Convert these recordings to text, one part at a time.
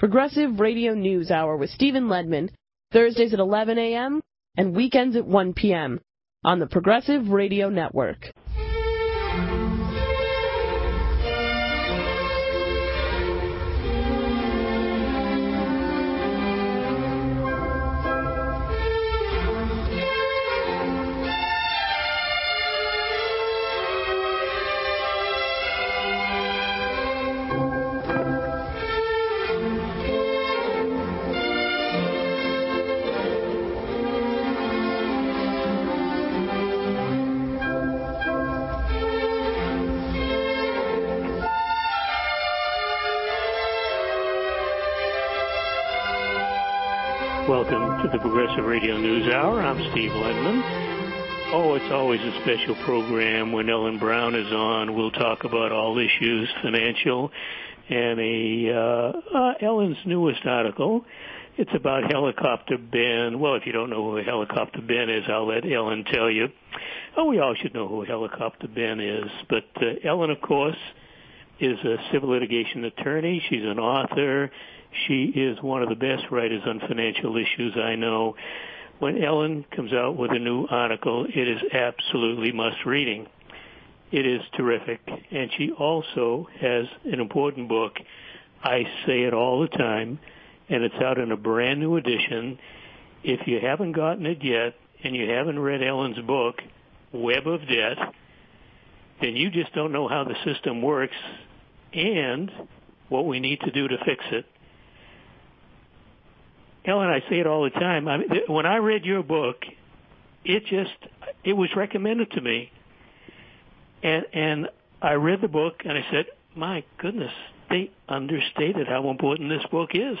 Progressive Radio News Hour with Stephen Lendman, Thursdays at 11 a.m. and weekends at 1 p.m. on the Progressive Radio Network. Progressive Radio News Hour. I'm Steve Lendman. Oh, it's always a special program when Ellen Brown is on. We'll talk about all issues financial and a uh, uh, Ellen's newest article. It's about Helicopter Ben. Well, if you don't know who Helicopter Ben is, I'll let Ellen tell you. Oh, we all should know who Helicopter Ben is. But uh, Ellen, of course, is a civil litigation attorney. She's an author. She is one of the best writers on financial issues I know. When Ellen comes out with a new article, it is absolutely must reading. It is terrific. And she also has an important book. I say it all the time, and it's out in a brand new edition. If you haven't gotten it yet, and you haven't read Ellen's book, Web of Debt, then you just don't know how the system works and what we need to do to fix it. Ellen, I say it all the time. I mean, when I read your book, it just it was recommended to me, and and I read the book and I said, my goodness, they understated how important this book is.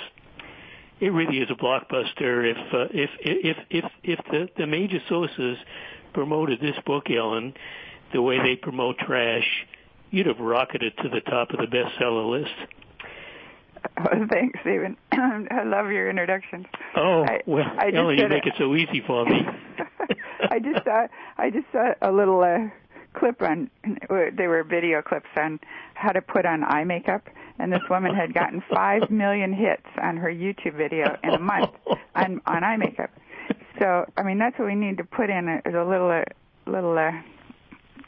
It really is a blockbuster. If uh, if if if if the the major sources promoted this book, Ellen, the way they promote trash, you'd have rocketed to the top of the bestseller list. Oh, thanks, Stephen. I love your introductions. Oh, I, well, I Ellen, you make it so easy for me. I just saw I just saw a little uh, clip on they were video clips on how to put on eye makeup and this woman had gotten 5 million hits on her YouTube video in a month on on eye makeup. So, I mean, that's what we need to put in a, a little uh, little uh,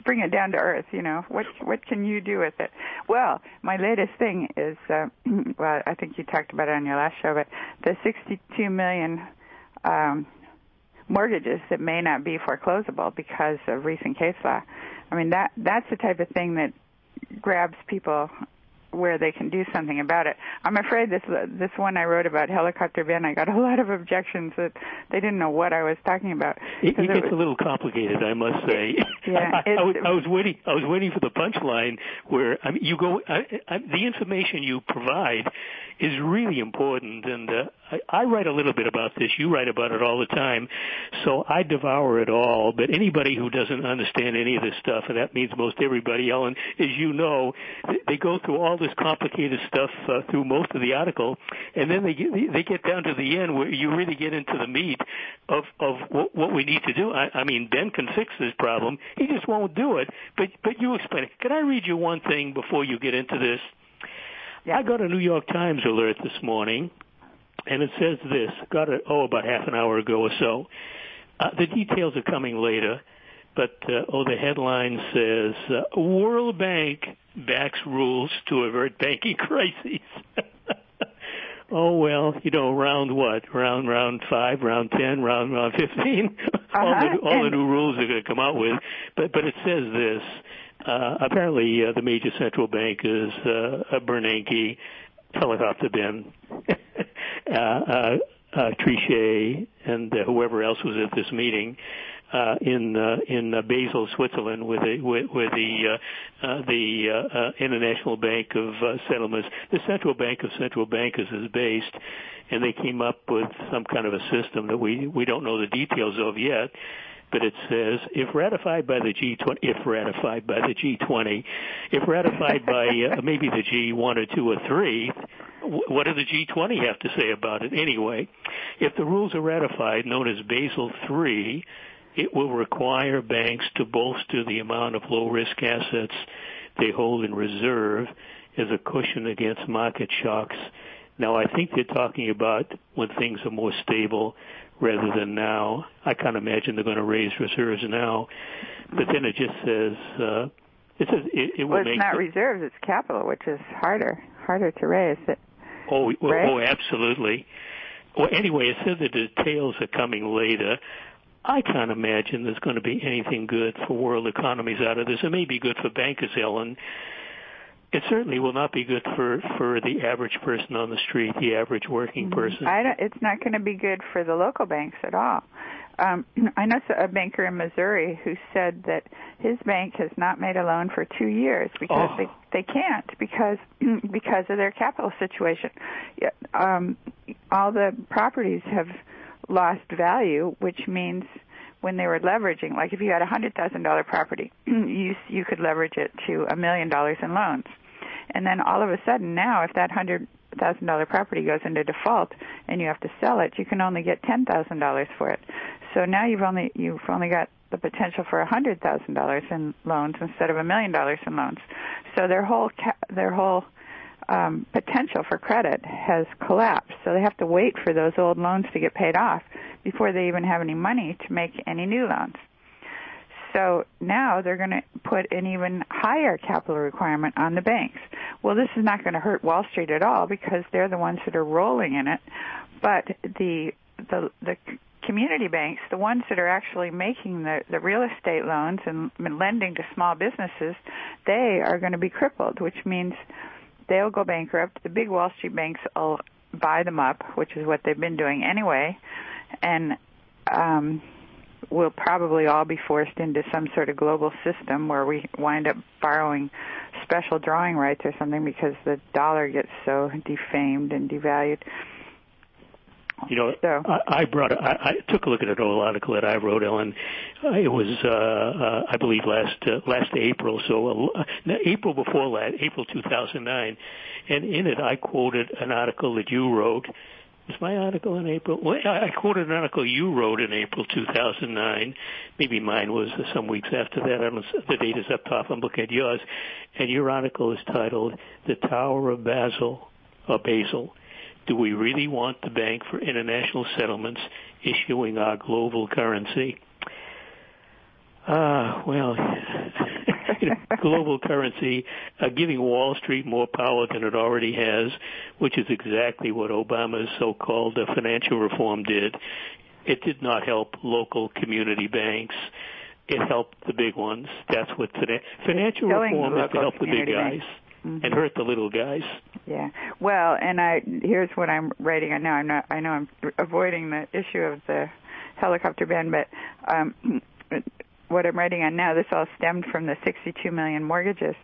bring it down to earth. You know, what what can you do with it? Well, my latest thing is, uh, well, I think you talked about it on your last show, but the 62 million um, mortgages that may not be foreclosable because of recent case law. I mean, that that's the type of thing that grabs people where they can do something about it. I'm afraid this this one I wrote about helicopter Ben, I got a lot of objections that they didn't know what I was talking about. It, it gets was, a little complicated, I must say. Yeah, I, I, was, I was waiting. I was waiting for the punchline where I mean, you go. I, I, the information you provide is really important, and uh, I, I write a little bit about this. You write about it all the time, so I devour it all. But anybody who doesn't understand any of this stuff, and that means most everybody, Ellen, as you know, they go through all this complicated stuff uh, through most of the article, and then they get they get down to the end where you really get into the meat of of what, what we need to do. I, I mean, Ben can fix this problem; he just won't do it. But but you explain it. Can I read you one thing before you get into this? Yeah. I got a New York Times alert this morning, and it says this. Got it oh about half an hour ago or so. Uh, the details are coming later, but uh, oh the headline says uh, World Bank backs rules to avert banking crises. oh well, you know, round what? Round round five, round ten, round round fifteen. Uh-huh. all the all the new rules they're going to come out with. But but it says this. Uh, apparently, uh, the major central bank is uh, Bernanke, Helicopter Ben, uh, uh, Trichet, and uh, whoever else was at this meeting uh, in uh, in uh, Basel, Switzerland, with, the uh, uh, the uh, uh, International Bank of uh, Settlements. The Central Bank of Central Bankers is based, and they came up with some kind of a system that we we don't know the details of yet. But it says if ratified by the G20, if ratified by the G20, if ratified by uh, maybe the G1 or 2 or 3, what does the G20 have to say about it anyway? If the rules are ratified, known as Basel III, it will require banks to bolster the amount of low risk assets they hold in reserve as a cushion against market shocks Now, I think they're talking about when things are more stable rather than now. I can't imagine they're going to raise reserves now. But then it just says uh, it says it, it will well, it's make not the, reserves; it's capital, which is harder harder to raise. It, Oh, oh, right? oh, absolutely. Well, anyway, it said the details are coming later. I can't imagine there's going to be anything good for world economies out of this. It may be good for bankers, Ellen. It certainly will not be good for for the average person on the street, the average working mm-hmm. person. I don't, it's not going to be good for the local banks at all. Um, I know a banker in Missouri who said that his bank has not made a loan for two years because Oh. they they can't because because of their capital situation. Um, all the properties have lost value, which means when they were leveraging, like if you had a hundred thousand dollar property, you you could leverage it to a million dollars in loans, and then all of a sudden now, if that hundred thousand dollar property goes into default and you have to sell it, you can only get ten thousand dollars for it. So now you've only you've only got the potential for a hundred thousand dollars in loans instead of a million dollars in loans. So their whole ca- their whole um, potential for credit has collapsed. So they have to wait for those old loans to get paid off before they even have any money to make any new loans. So now they're going to put an even higher capital requirement on the banks. Well, this is not going to hurt Wall Street at all because they're the ones that are rolling in it. But the the the community banks, the ones that are actually making the the real estate loans and lending to small businesses, they are going to be crippled, which means they'll go bankrupt. The big Wall Street banks will buy them up, which is what they've been doing anyway, and um, we'll probably all be forced into some sort of global system where we wind up borrowing special drawing rights or something because the dollar gets so defamed and devalued. You know, So- I, I brought, I, I took a look at an old article that I wrote, Ellen. Uh, It was, uh, uh, I believe, last uh, last April, so uh, April before that, April 2009, and in it I quoted an article that you wrote. Was my article in April? Well, I quoted an article you wrote in April 2009. Maybe mine was some weeks after that. I don't the date is up top. I'm looking at yours, and your article is titled "The Tower of Basel," or Basel. Do we really want the Bank for International Settlements issuing our global currency? Ah, well, global currency uh, giving Wall Street more power than it already has, which is exactly what Obama's so-called uh, financial reform did. It did not help local community banks. It helped the big ones. That's what finan- financial Killing reform is to help the big community guys Mhm. and hurt the little guys. Yeah. Well, and I here's what I'm writing on now. I'm not. I know I'm avoiding the issue of the helicopter Ben, but um, what I'm writing on now. This all stemmed from the 62 million mortgages.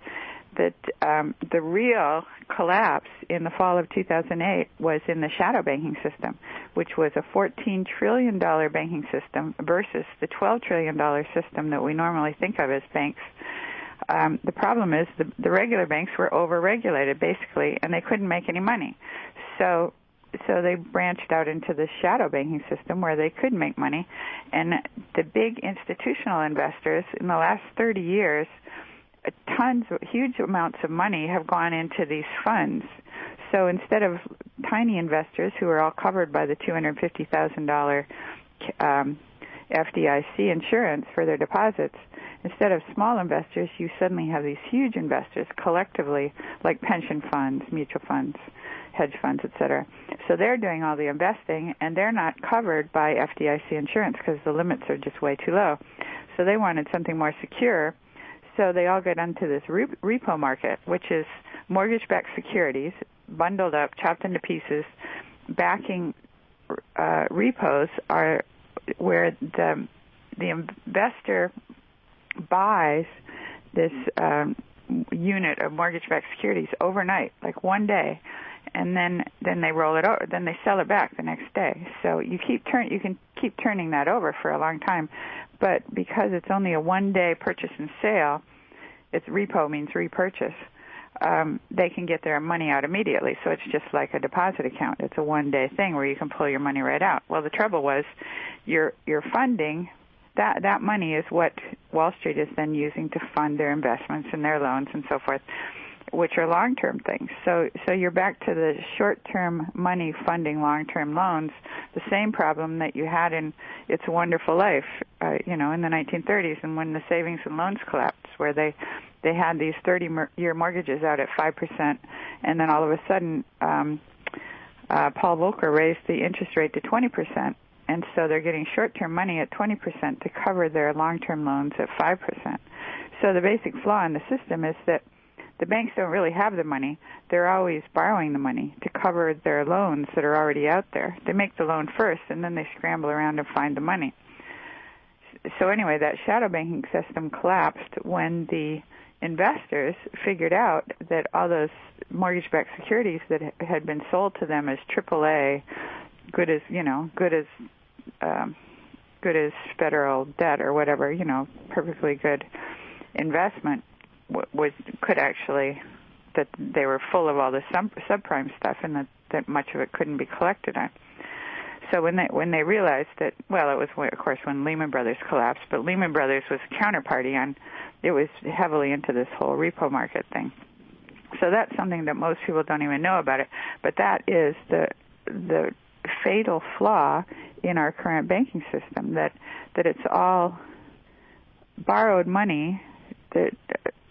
That um, the real collapse in the fall of 2008 was in the shadow banking system, which was a 14 trillion dollar banking system versus the 12 trillion dollar system that we normally think of as banks um, the problem is the, the regular banks were overregulated basically, and they couldn't make any money. So, so they branched out into the shadow banking system where they could make money, and the big institutional investors in the last 30 years, uh, tons, huge amounts of money have gone into these funds. So instead of tiny investors who are all covered by the $250,000 um, FDIC insurance for their deposits, instead of small investors, you suddenly have these huge investors collectively, like pension funds, mutual funds, hedge funds, etc. So they're doing all the investing, and they're not covered by FDIC insurance because the limits are just way too low. So they wanted something more secure. So they all get onto this repo market, which is mortgage-backed securities bundled up, chopped into pieces, backing uh, repos are where the the investor buys this um, unit of mortgage-backed securities overnight, like one day, and then then they roll it over, then they sell it back the next day. So you keep turn you can keep turning that over for a long time, but because it's only a one-day purchase and sale, it's repo means repurchase. Um, they can get their money out immediately, so it's just like a deposit account. It's a one-day thing where you can pull your money right out. Well, the trouble was, your your funding that that money is what Wall Street is then using to fund their investments and their loans and so forth. which are long-term things. So so you're back to the short-term money funding long-term loans, the same problem that you had in It's a Wonderful Life, uh, you know, in the 1930s and when the savings and loans collapsed where they they had these 30-year mortgages out at 5% and then all of a sudden um uh Paul Volcker raised the interest rate to 20% and so they're getting short-term money at 20% to cover their long-term loans at 5%. So the basic flaw in the system is that the banks don't really have the money. They're always borrowing the money to cover their loans that are already out there. They make the loan first and then they scramble around and find the money. So anyway, that shadow banking system collapsed when the investors figured out that all those mortgage-backed securities that had been sold to them as AAA, good as you know, good as um, good as federal debt or whatever, you know, perfectly good investment was could actually that they were full of all the sub, subprime stuff and that that much of it couldn't be collected on. So when they when they realized that well it was of course when Lehman Brothers collapsed, but Lehman Brothers was counterparty on it was heavily into this whole repo market thing. So that's something that most people don't even know about it, but that is the the fatal flaw in our current banking system that that it's all borrowed money that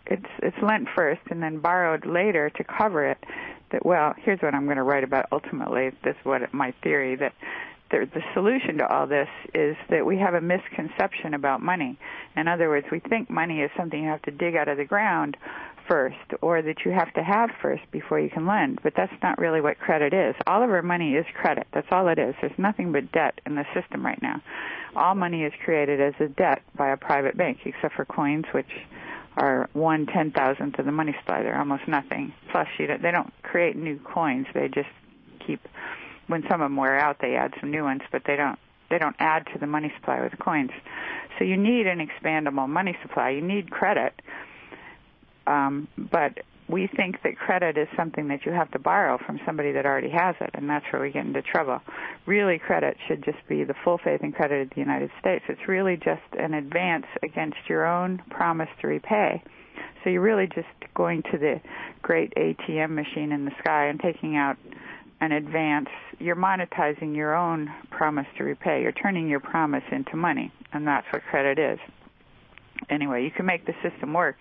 it's it's lent first and then borrowed later to cover it. That well here's what i'm going to write about ultimately. This is what my theory that the, the solution to all this is that we have a misconception about money. In other words we think money is something you have to dig out of the ground first or that you have to have first before you can lend but that's not really what credit is all of our money is credit that's all it is there's nothing but debt in the system right now all money is created as a debt by a private bank except for coins which are one ten thousandth of the money supply. They're almost nothing. Plus, you don't, they don't create new coins. They just keep. When some of them wear out, they add some new ones, but they don't. They don't add to the money supply with coins. So you need an expandable money supply. You need credit, um, but we think that credit is something that you have to borrow from somebody that already has it, and that's where we get into trouble. Really, credit should just be the full faith and credit of the United States. It's really just an advance against your own promise to repay. So you're really just going to the great ATM machine in the sky and taking out an advance. You're monetizing your own promise to repay. You're turning your promise into money, and that's what credit is. Anyway, you can make the system work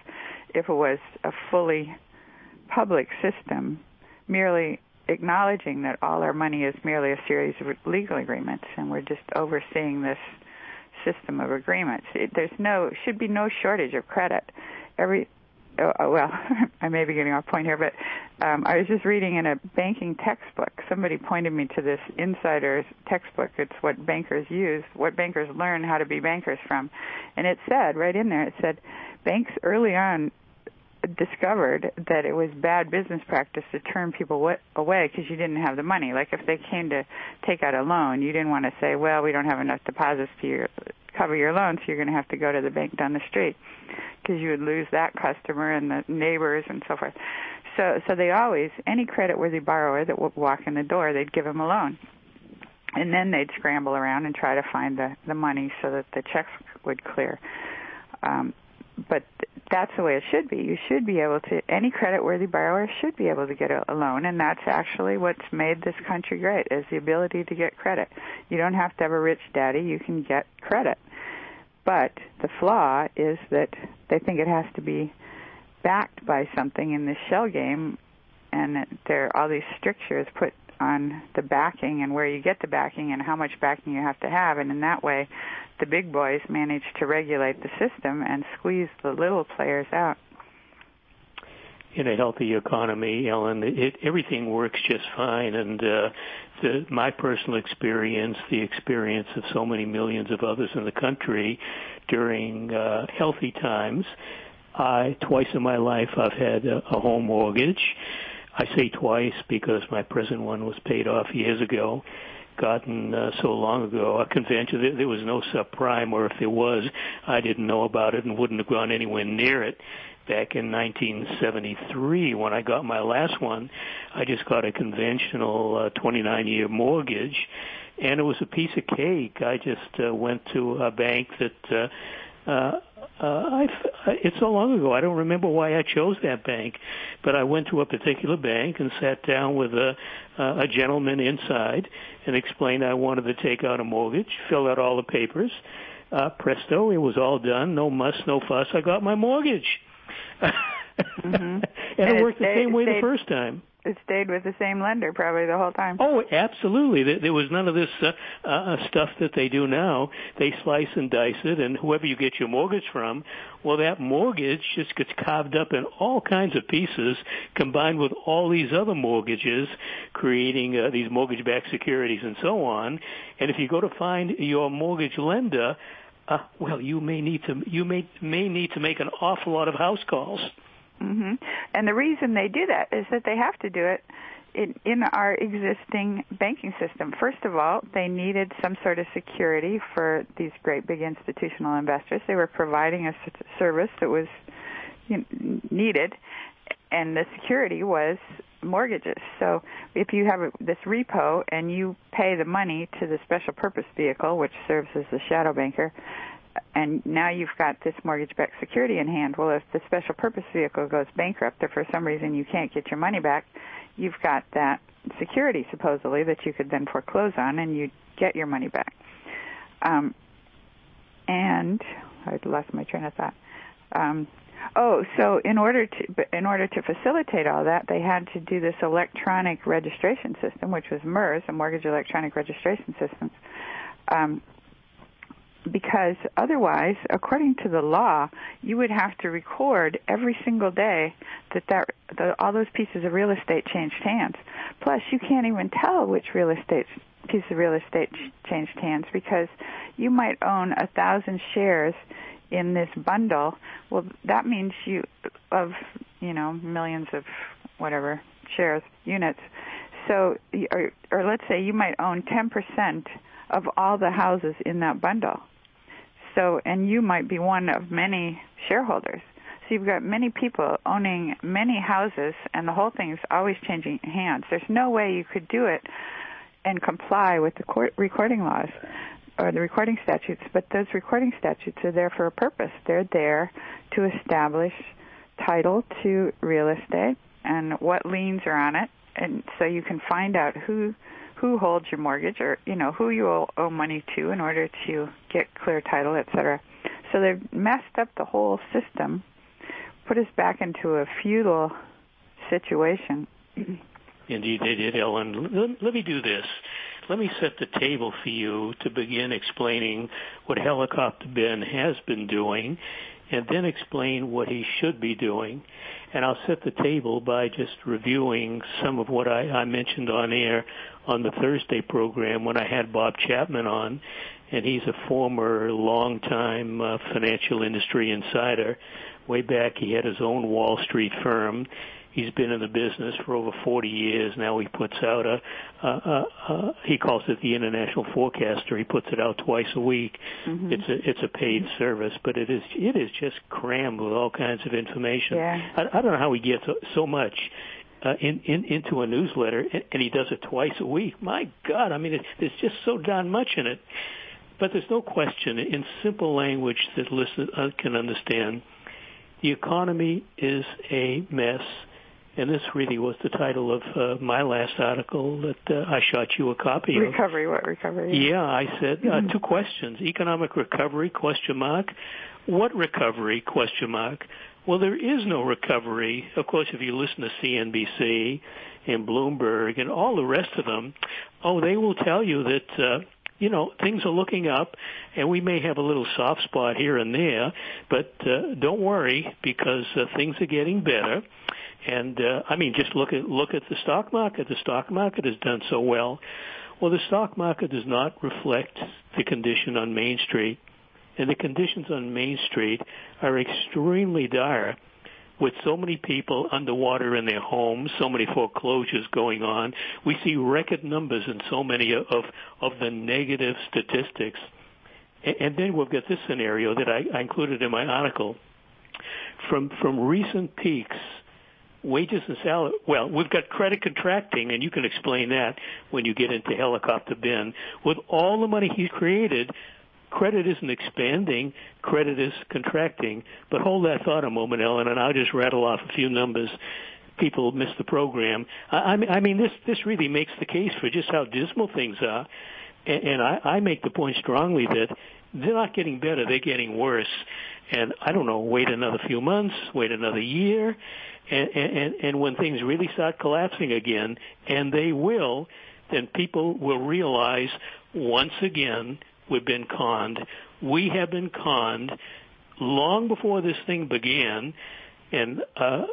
if it was a fully public system merely acknowledging that all our money is merely a series of legal agreements and we're just overseeing this system of agreements. It, there's no should be no shortage of credit. Every oh, oh well, I may be getting off point here, but um, I was just reading in a banking textbook. Somebody pointed me to this insider's textbook. It's what bankers use, what bankers learn how to be bankers from, and it said right in there. It said banks early on discovered that it was bad business practice to turn people away because you didn't have the money. Like if they came to take out a loan, you didn't want to say, "Well, we don't have enough deposits to your, cover your loan, so you're going to have to go to the bank down the street," because you would lose that customer and the neighbors and so forth. So, so they always any credit-worthy borrower that would walk in the door, they'd give them a loan, and then they'd scramble around and try to find the the money so that the checks would clear. Um, but that's the way it should be. You should be able to, any credit-worthy borrower should be able to get a, a loan, and that's actually what's made this country great, is the ability to get credit. You don't have to have a rich daddy, you can get credit. But the flaw is that they think it has to be backed by something in this shell game, and that there are all these strictures put on the backing and where you get the backing and how much backing you have to have, and in that way, the big boys manage to regulate the system and squeeze the little players out. In a healthy economy, Ellen, it, everything works just fine. And uh, the, my personal experience, the experience of so many millions of others in the country during uh, healthy times, I twice in my life I've had a, a home mortgage. I say twice because my present one was paid off years ago gotten uh, so long ago. A convention, there, there was no subprime, or if there was, I didn't know about it and wouldn't have gone anywhere near it. Back in 1973, when I got my last one, I just got a conventional uh, 29-year mortgage, and it was a piece of cake. I just uh, went to a bank that uh, uh, uh, I, it's so long ago. I don't remember why I chose that bank, but I went to a particular bank and sat down with a, uh, a gentleman inside and explained I wanted to take out a mortgage, filled out all the papers. Uh, presto, it was all done. No muss, no fuss. I got my mortgage. Mm-hmm. and, and, it worked the same way the first time it stayed with the same lender probably the whole time. Oh, absolutely. There was none of this uh, uh, stuff that they do now. They slice and dice it, and whoever you get your mortgage from, well, that mortgage just gets carved up in all kinds of pieces, combined with all these other mortgages, creating uh, these mortgage-backed securities and so on. And if you go to find your mortgage lender, uh, well, you may need to you may may need to make an awful lot of house calls. Mm-hmm. And the reason they do that is that they have to do it in, in our existing banking system. First of all, they needed some sort of security for these great big institutional investors. They were providing a service that was needed, and the security was mortgages. So if you have this repo and you pay the money to the special purpose vehicle, which serves as the shadow banker, and now you've got this mortgage-backed security in hand. Well, if the special purpose vehicle goes bankrupt or for some reason you can't get your money back, you've got that security supposedly that you could then foreclose on and you get your money back. Um, and I lost my train of thought. Um, oh, so in order to in order to facilitate all that, they had to do this electronic registration system, which was MERS, a mortgage electronic registration system. Um, because otherwise, according to the law, you would have to record every single day that, that the, all those pieces of real estate changed hands. Plus, you can't even tell which real estate piece of real estate changed hands because you might own a thousand shares in this bundle. Well, that means you of you know millions of whatever shares units. So, or, or let's say you might own 10% of all the houses in that bundle so, and you might be one of many shareholders. So you've got many people owning many houses, and the whole thing is always changing hands. There's no way you could do it and comply with the court recording laws or the recording statutes, but those recording statutes are there for a purpose. They're there to establish title to real estate and what liens are on it, and so you can find out who who holds your mortgage or you know who you owe, money to in order to get clear title, etc. So they've messed up the whole system, put us back into a feudal situation. Indeed, they did, Ellen. Let me do this. Let me set the table for you to begin explaining what Helicopter Ben has been doing and then explain what he should be doing. And I'll set the table by just reviewing some of what I, I mentioned on air on the Thursday program when I had Bob Chapman on. And he's a former longtime uh, financial industry insider. Way back, he had his own Wall Street firm He's been in the business for over 40 years now. He puts out a, he calls it the International Forecaster. He puts it out twice a week. Mm-hmm. It's a it's a paid service, but it is it is just crammed with all kinds of information. Yeah. I, I don't know how he gets so much uh, in, in into a newsletter, and, and he does it twice a week. My God, I mean, it, there's just so darn much in it. But there's no question, in simple language that listeners uh, can understand, the economy is a mess and this really was the title of uh, my last article that uh, I shot you a copy recovery, of. Recovery, what recovery? Yeah, I said uh, mm-hmm. two questions: economic recovery? Question mark. What recovery? Question mark. Well, there is no recovery. Of course, if you listen to CNBC and Bloomberg and all the rest of them, oh, they will tell you that. Uh, you know, things are looking up, and we may have a little soft spot here and there, but uh, don't worry because uh, things are getting better. And uh, I mean, just look at look at the stock market. The stock market has done so well. Well, the stock market does not reflect the condition on Main Street, and the conditions on Main Street are extremely dire. With so many people underwater in their homes, so many foreclosures going on, we see record numbers in so many of of the negative statistics. And then we've got this scenario that I, I included in my article. From from recent peaks wages and salary. Well, we've got credit contracting, and you can explain that when you get into helicopter Ben. With all the money he's created, credit isn't expanding, credit is contracting. But hold that thought a moment, Ellen, and I'll just rattle off a few numbers. People miss the program. I, I mean, this this really makes the case for just how dismal things are, and, and I, I make the point strongly that they're not getting better; they're getting worse. And I don't know, wait another few months, wait another year, and and, and when things really start collapsing again, and they will, then people will realize once again we've been conned. We have been conned long before this thing began, and uh,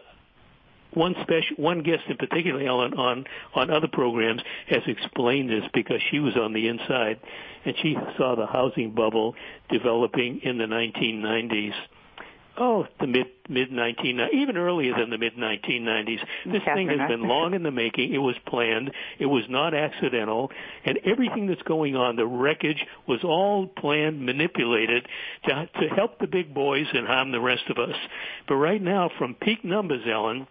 one special one guest in particular Ellen on on other programs has explained this because she was on the inside and she saw the housing bubble developing in the 1990s oh, the mid mid 19 even earlier than the mid 1990s. This thing has been long in the making. It was planned. It was not accidental, and everything that's going on, the wreckage was all planned, manipulated to to help the big boys and harm the rest of us. But right now, from peak numbers, Ellen.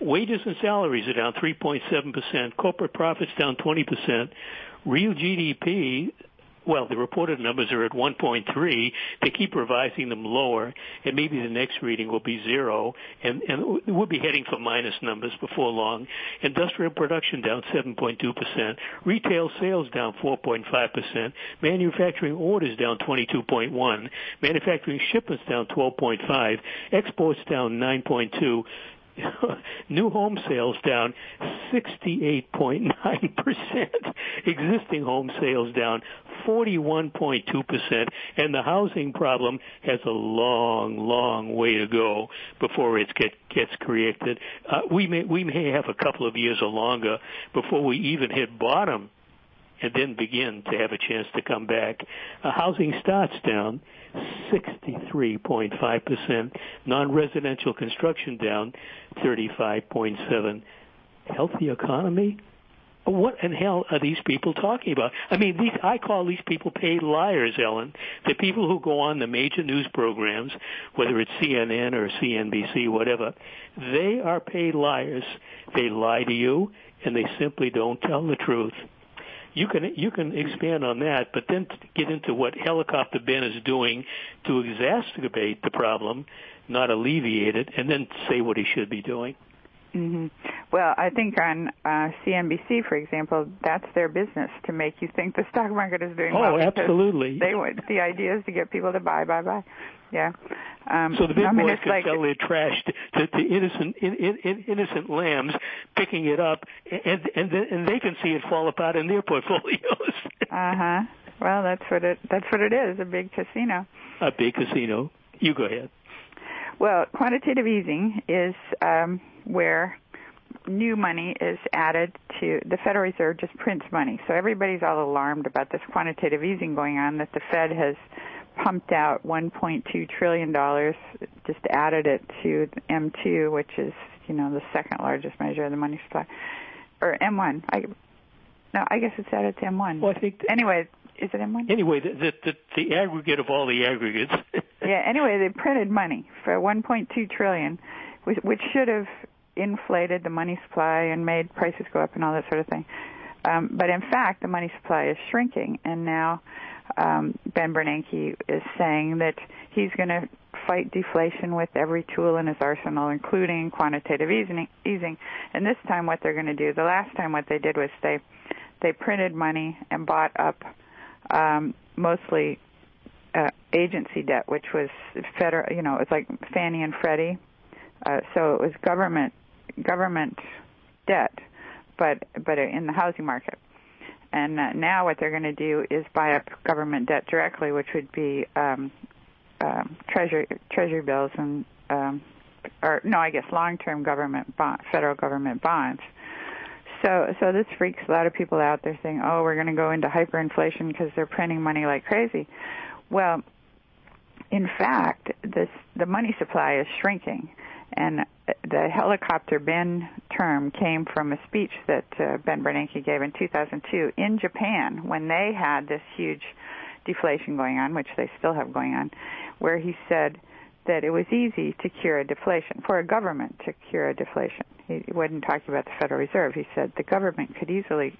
Wages and salaries are down 3.7%. Corporate profits down 20%. Real GDP well, the reported numbers are at 1.3. They keep revising them lower, and maybe the next reading will be zero, and, and we'll be heading for minus numbers before long. Industrial production down 7.2%, retail sales down 4.5%, manufacturing orders down 22.1, manufacturing shipments down 12.5, exports down 9.2, new home sales down 68.9%, existing home sales down 41.2%, and the housing problem has a long, long way to go before it get, gets corrected. Uh, we may we may have a couple of years or longer before we even hit bottom and then begin to have a chance to come back. Uh, housing starts down 63.5%, non-residential construction down 35.7. Healthy economy? What in hell are these people talking about? I mean, these I call these people paid liars, Ellen. The people who go on the major news programs, whether it's CNN or CNBC, whatever, they are paid liars. They lie to you, and they simply don't tell the truth you can you can expand on that, but then get into what Helicopter Ben is doing to exacerbate the problem, not alleviate it, and then say what he should be doing. Mm-hmm. Well, I think on uh, CNBC, for example, that's their business to make you think the stock market is doing oh, well. Oh, absolutely. They would. The idea is to get people to buy, buy, buy. Yeah. Um, so the big I mean, boys can like, sell their trash to, to innocent in, in, innocent lambs, picking it up, and and and they can see it fall apart in their portfolios. uh huh. Well, that's what it that's what it is. A big casino. A big casino. You go ahead. Well, quantitative easing is um, where new money is added to the Federal Reserve just prints money. So everybody's all alarmed about this quantitative easing going on that the Fed has pumped out 1.2 trillion dollars, just added it to M2, which is you know the second largest measure of the money supply, or M1. I no, I guess it's added to M1. Well, I think anyway, is it M1? Anyway, the the, the, the aggregate of all the aggregates. yeah. Anyway, they printed money for 1.2 trillion, which, which should have inflated the money supply and made prices go up and all that sort of thing. Um, but in fact, the money supply is shrinking, and now um, Ben Bernanke is saying that he's going to fight deflation with every tool in his arsenal, including quantitative easing. easing. And this time, what they're going to do, the last time, what they did was they they printed money and bought up um, mostly uh, agency debt, which was federal. You know, it's like Fannie and Freddie. Uh, so it was government government debt, but but in the housing market. And uh, now what they're going to do is buy up government debt directly, which would be um, um, treasury treasury bills and um, or no, I guess long-term government bond, federal government bonds. So so this freaks a lot of people out. They're saying, "Oh, we're going to go into hyperinflation because they're printing money like crazy." Well, in fact, this the money supply is shrinking and the helicopter Ben term came from a speech that uh, Ben Bernanke gave in 2002 in Japan when they had this huge deflation going on, which they still have going on, where he said that it was easy to cure a deflation, for a government to cure a deflation. He wasn't talking about the Federal Reserve. He said the government could easily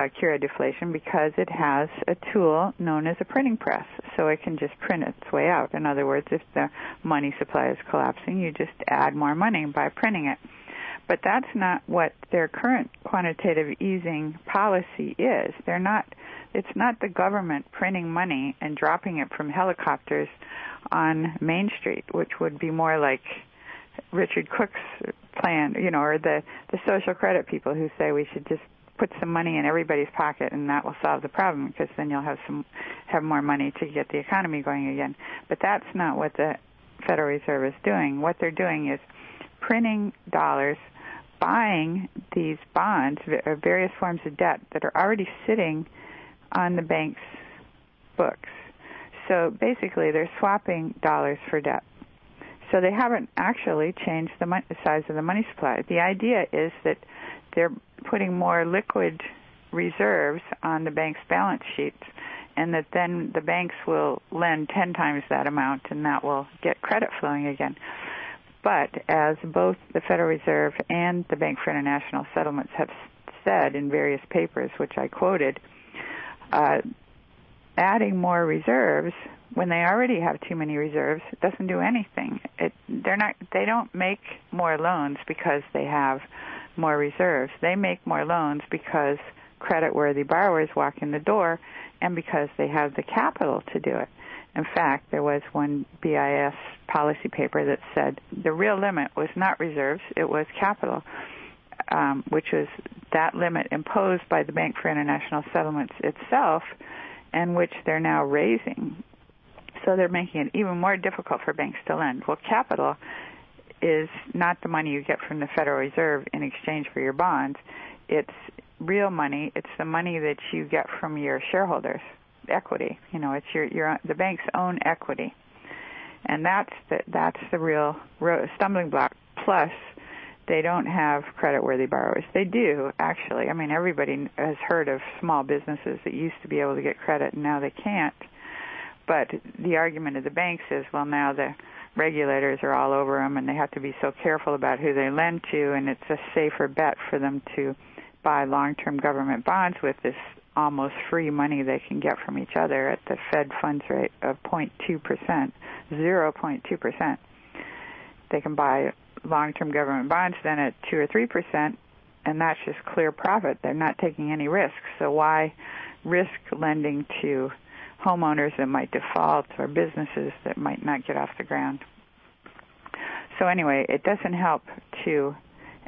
uh, cure deflation because it has a tool known as a printing press, so it can just print its way out. In other words, if the money supply is collapsing, you just add more money by printing it. But that's not what their current quantitative easing policy is. They're not. It's not the government printing money and dropping it from helicopters on Main Street, which would be more like Richard Cook's plan, you know, or the the social credit people who say we should just put some money in everybody's pocket and that will solve the problem because then you'll have some have more money to get the economy going again. But that's not what the Federal Reserve is doing. What they're doing is printing dollars, buying these bonds, uh, various forms of debt that are already sitting on the bank's books. So basically, they're swapping dollars for debt. So they haven't actually changed the, money, the size of the money supply. The idea is that they're putting more liquid reserves on the bank's balance sheets and that then the banks will lend 10 times that amount and that will get credit flowing again. But as both the Federal Reserve and the Bank for International Settlements have said in various papers, which I quoted, uh, adding more reserves when they already have too many reserves doesn't do anything. It, they're not. They don't make more loans because they have more reserves. They make more loans because credit-worthy borrowers walk in the door, and because they have the capital to do it. In fact, there was one BIS policy paper that said the real limit was not reserves; it was capital. Um, which was that limit imposed by the Bank for International Settlements itself, and which they're now raising so they're making it even more difficult for banks to lend. Well, capital is not the money you get from the Federal Reserve in exchange for your bonds. It's real money. It's the money that you get from your shareholders, equity. You know, it's your your the bank's own equity, and that's the that's the real stumbling block. Plus, they don't have credit-worthy borrowers. They do actually. I mean, everybody has heard of small businesses that used to be able to get credit and now they can't but the argument of the banks is, well, now the regulators are all over them, and they have to be so careful about who they lend to, and it's a safer bet for them to buy long-term government bonds with this almost free money they can get from each other at the Fed funds rate of 0.2 percent, 0.2 percent. They can buy long-term government bonds then at two or three percent, and that's just clear profit. They're not taking any risk. So why risk lending to homeowners that might default or businesses that might not get off the ground. So anyway, it doesn't help to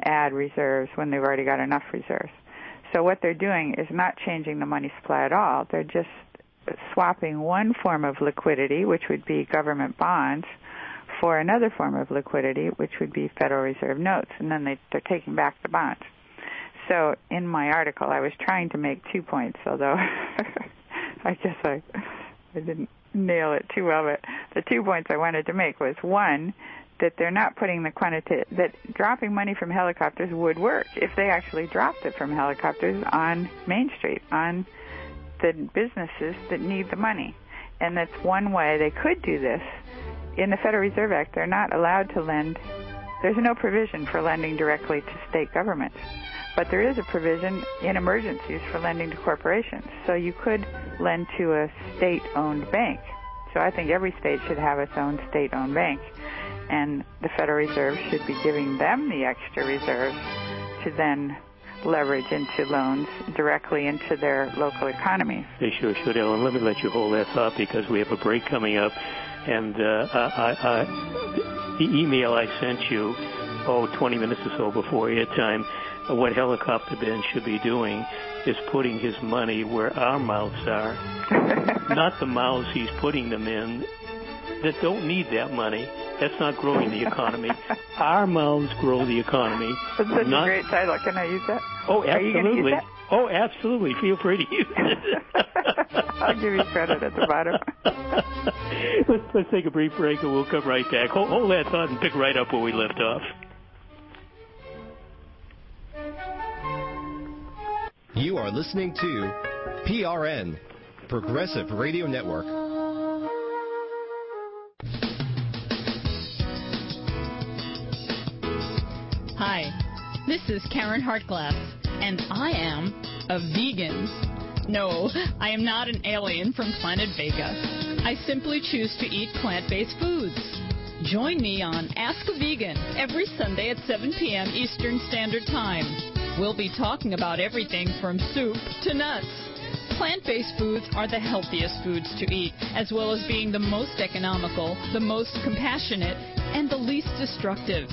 add reserves when they've already got enough reserves. So what they're doing is not changing the money supply at all. They're just swapping one form of liquidity, which would be government bonds, for another form of liquidity, which would be Federal Reserve notes, and then they, they're taking back the bonds. So in my article, I was trying to make two points, although I guess I I didn't nail it too well, but the two points I wanted to make was one that they're not putting the quantity that dropping money from helicopters would work if they actually dropped it from helicopters on Main Street on the businesses that need the money. And that's one way they could do this. In the Federal Reserve Act, they're not allowed to lend. There's no provision for lending directly to state governments. But there is a provision in emergencies for lending to corporations. So you could lend to a state owned bank. So I think every state should have its own state owned bank. And the Federal Reserve should be giving them the extra reserves to then leverage into loans directly into their local economies. They sure should, Ellen. Let me let you hold that thought because we have a break coming up. And uh, I, I, the email I sent you, oh, 20 minutes or so before airtime, what Helicopter Ben should be doing is putting his money where our mouths are, not the mouths he's putting them in that don't need that money. That's not growing the economy. our mouths grow the economy. That's such not... a great title. Can I use that? Oh, absolutely. Oh, absolutely. Feel free to use it. I'll give you credit at the bottom. let's, let's take a brief break and we'll come right back. Hold, hold that thought and pick right up where we left off. You are listening to PRN, Progressive Radio Network. Hi, this is Caryn Hartglass, and I am a vegan. No, I am not an alien from planet Vega. I simply choose to eat plant based foods. Join me on Ask a Vegan every Sunday at 7 p.m. Eastern Standard Time. We'll be talking about everything from soup to nuts. Plant based foods are the healthiest foods to eat, as well as being the most economical, the most compassionate, and the least destructive.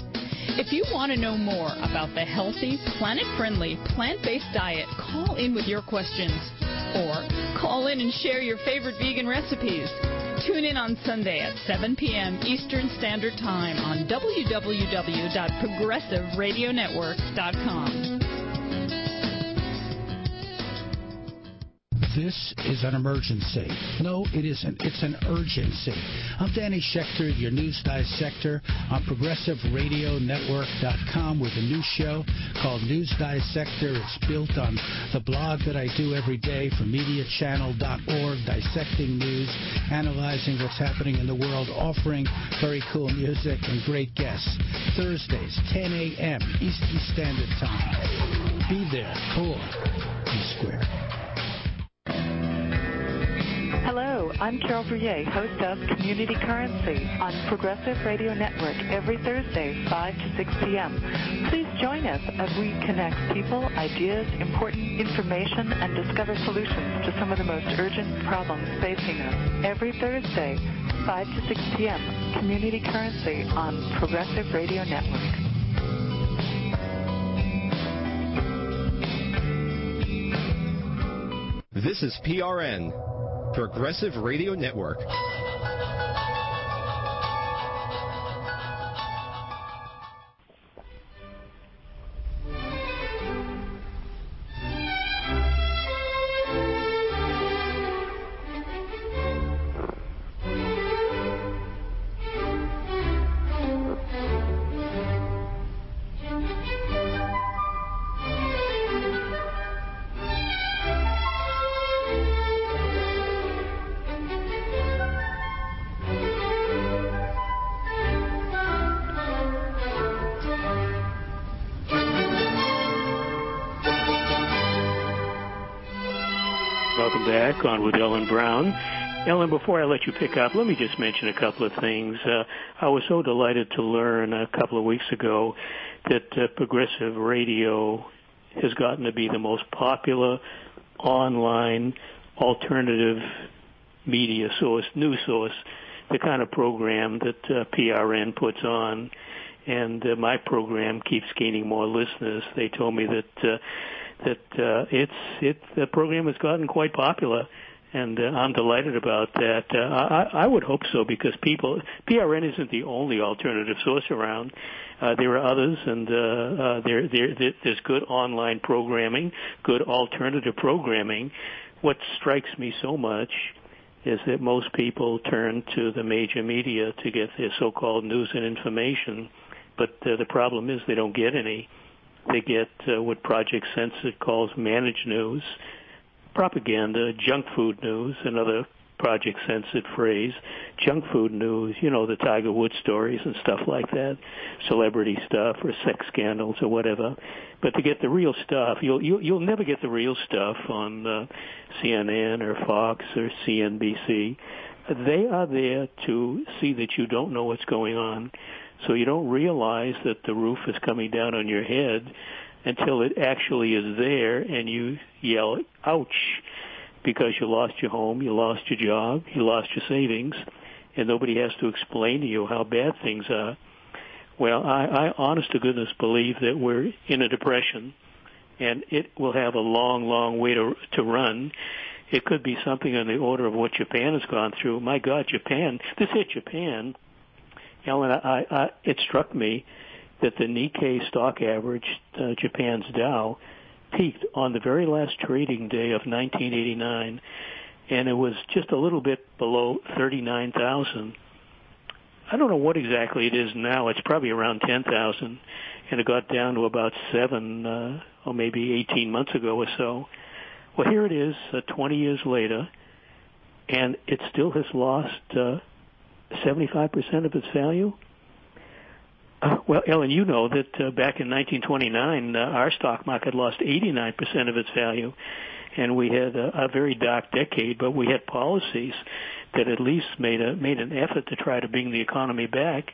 If you want to know more about the healthy, planet friendly, plant based diet, call in with your questions. Or call in and share your favorite vegan recipes. Tune in on Sunday at 7 p.m. Eastern Standard Time on www.progressiveradionetwork.com. This is an emergency. No, it isn't. It's an urgency. I'm Danny Schechter, your news dissector on ProgressiveRadioNetwork.com with a new show called News Dissector. It's built on the blog that I do every day for MediaChannel.org, dissecting news, analyzing what's happening in the world, offering very cool music and great guests. Thursdays, 10 a.m. Eastern Standard Time. Be there. Cool. Be square. I'm Carol Bruyere, host of Community Currency on Progressive Radio Network every Thursday, 5 to 6 p.m. Please join us as we connect people, ideas, important information, and discover solutions to some of the most urgent problems facing us. Every Thursday, 5 to 6 p.m., Community Currency on Progressive Radio Network. This is PRN, Progressive Radio Network. Back on with Ellen Brown. Ellen, before I let you pick up, let me just mention a couple of things. Uh, I was so delighted to learn a couple of weeks ago that uh, progressive radio has gotten to be the most popular online alternative media source, news source, the kind of program that uh, PRN puts on. And uh, my program keeps gaining more listeners. They told me that uh, that uh, it's it the program has gotten quite popular, and uh, I'm delighted about that. Uh, I, I would hope so because people PRN isn't the only alternative source around. Uh, there are others, and uh, uh, there, there there's good online programming, good alternative programming. What strikes me so much is that most people turn to the major media to get their so-called news and information, but uh, the problem is they don't get any. They get uh, what Project Censored calls managed news, propaganda, junk food news, another Project Censored phrase, junk food news, you know, the Tiger Woods stories and stuff like that, celebrity stuff or sex scandals or whatever. But to get the real stuff, you'll you'll, you'll never get the real stuff on uh, CNN or Fox or CNBC. They are there to see that you don't know what's going on so you don't realize that the roof is coming down on your head until it actually is there and you yell, ouch, because you lost your home, you lost your job, you lost your savings, and nobody has to explain to you how bad things are. Well, I, I honest to goodness believe that we're in a depression and it will have a long, long way to, to run. It could be something on the order of what Japan has gone through. My God, Japan, this hit Japan Ellen, I, I, it struck me that the Nikkei stock average, uh, Japan's Dow, peaked on the very last trading day of 1989, and it was just a little bit below 39,000. I don't know what exactly it is now. It's probably around 10,000, and it got down to about seven, uh, or maybe 18 months ago or so. Well, here it is, uh, 20 years later, and it still has lost uh, 75% of its value. Uh, well, Ellen, you know that uh, back in 1929, uh, our stock market lost 89% of its value, and we had a, a very dark decade. But we had policies that at least made a made an effort to try to bring the economy back.